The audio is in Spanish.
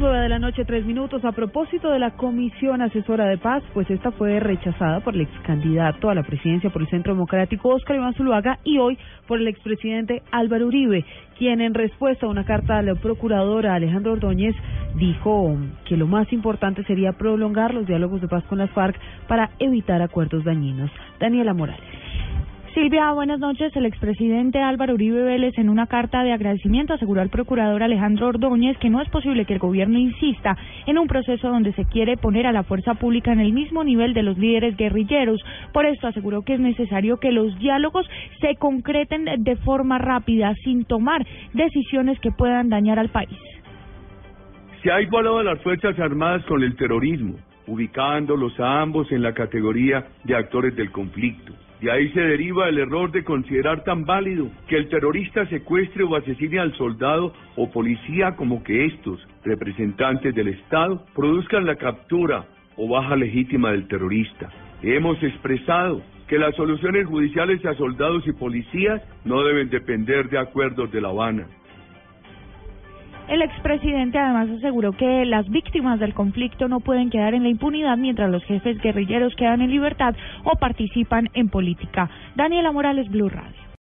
9 de la noche, tres minutos. A propósito de la Comisión Asesora de Paz, pues esta fue rechazada por el ex candidato a la presidencia por el Centro Democrático, Óscar Iván Zuluaga, y hoy por el expresidente Álvaro Uribe, quien en respuesta a una carta a la procuradora Alejandro Ordóñez dijo que lo más importante sería prolongar los diálogos de paz con las FARC para evitar acuerdos dañinos. Daniela Morales. Silvia, buenas noches. El expresidente Álvaro Uribe Vélez, en una carta de agradecimiento, aseguró al procurador Alejandro Ordóñez que no es posible que el gobierno insista en un proceso donde se quiere poner a la fuerza pública en el mismo nivel de los líderes guerrilleros. Por esto aseguró que es necesario que los diálogos se concreten de forma rápida, sin tomar decisiones que puedan dañar al país. Se ha igualado a las Fuerzas Armadas con el terrorismo, ubicándolos a ambos en la categoría de actores del conflicto. De ahí se deriva el error de considerar tan válido que el terrorista secuestre o asesine al soldado o policía como que estos, representantes del Estado, produzcan la captura o baja legítima del terrorista. Hemos expresado que las soluciones judiciales a soldados y policías no deben depender de acuerdos de La Habana. El expresidente además aseguró que las víctimas del conflicto no pueden quedar en la impunidad mientras los jefes guerrilleros quedan en libertad o participan en política. Daniela Morales, Blue Radio.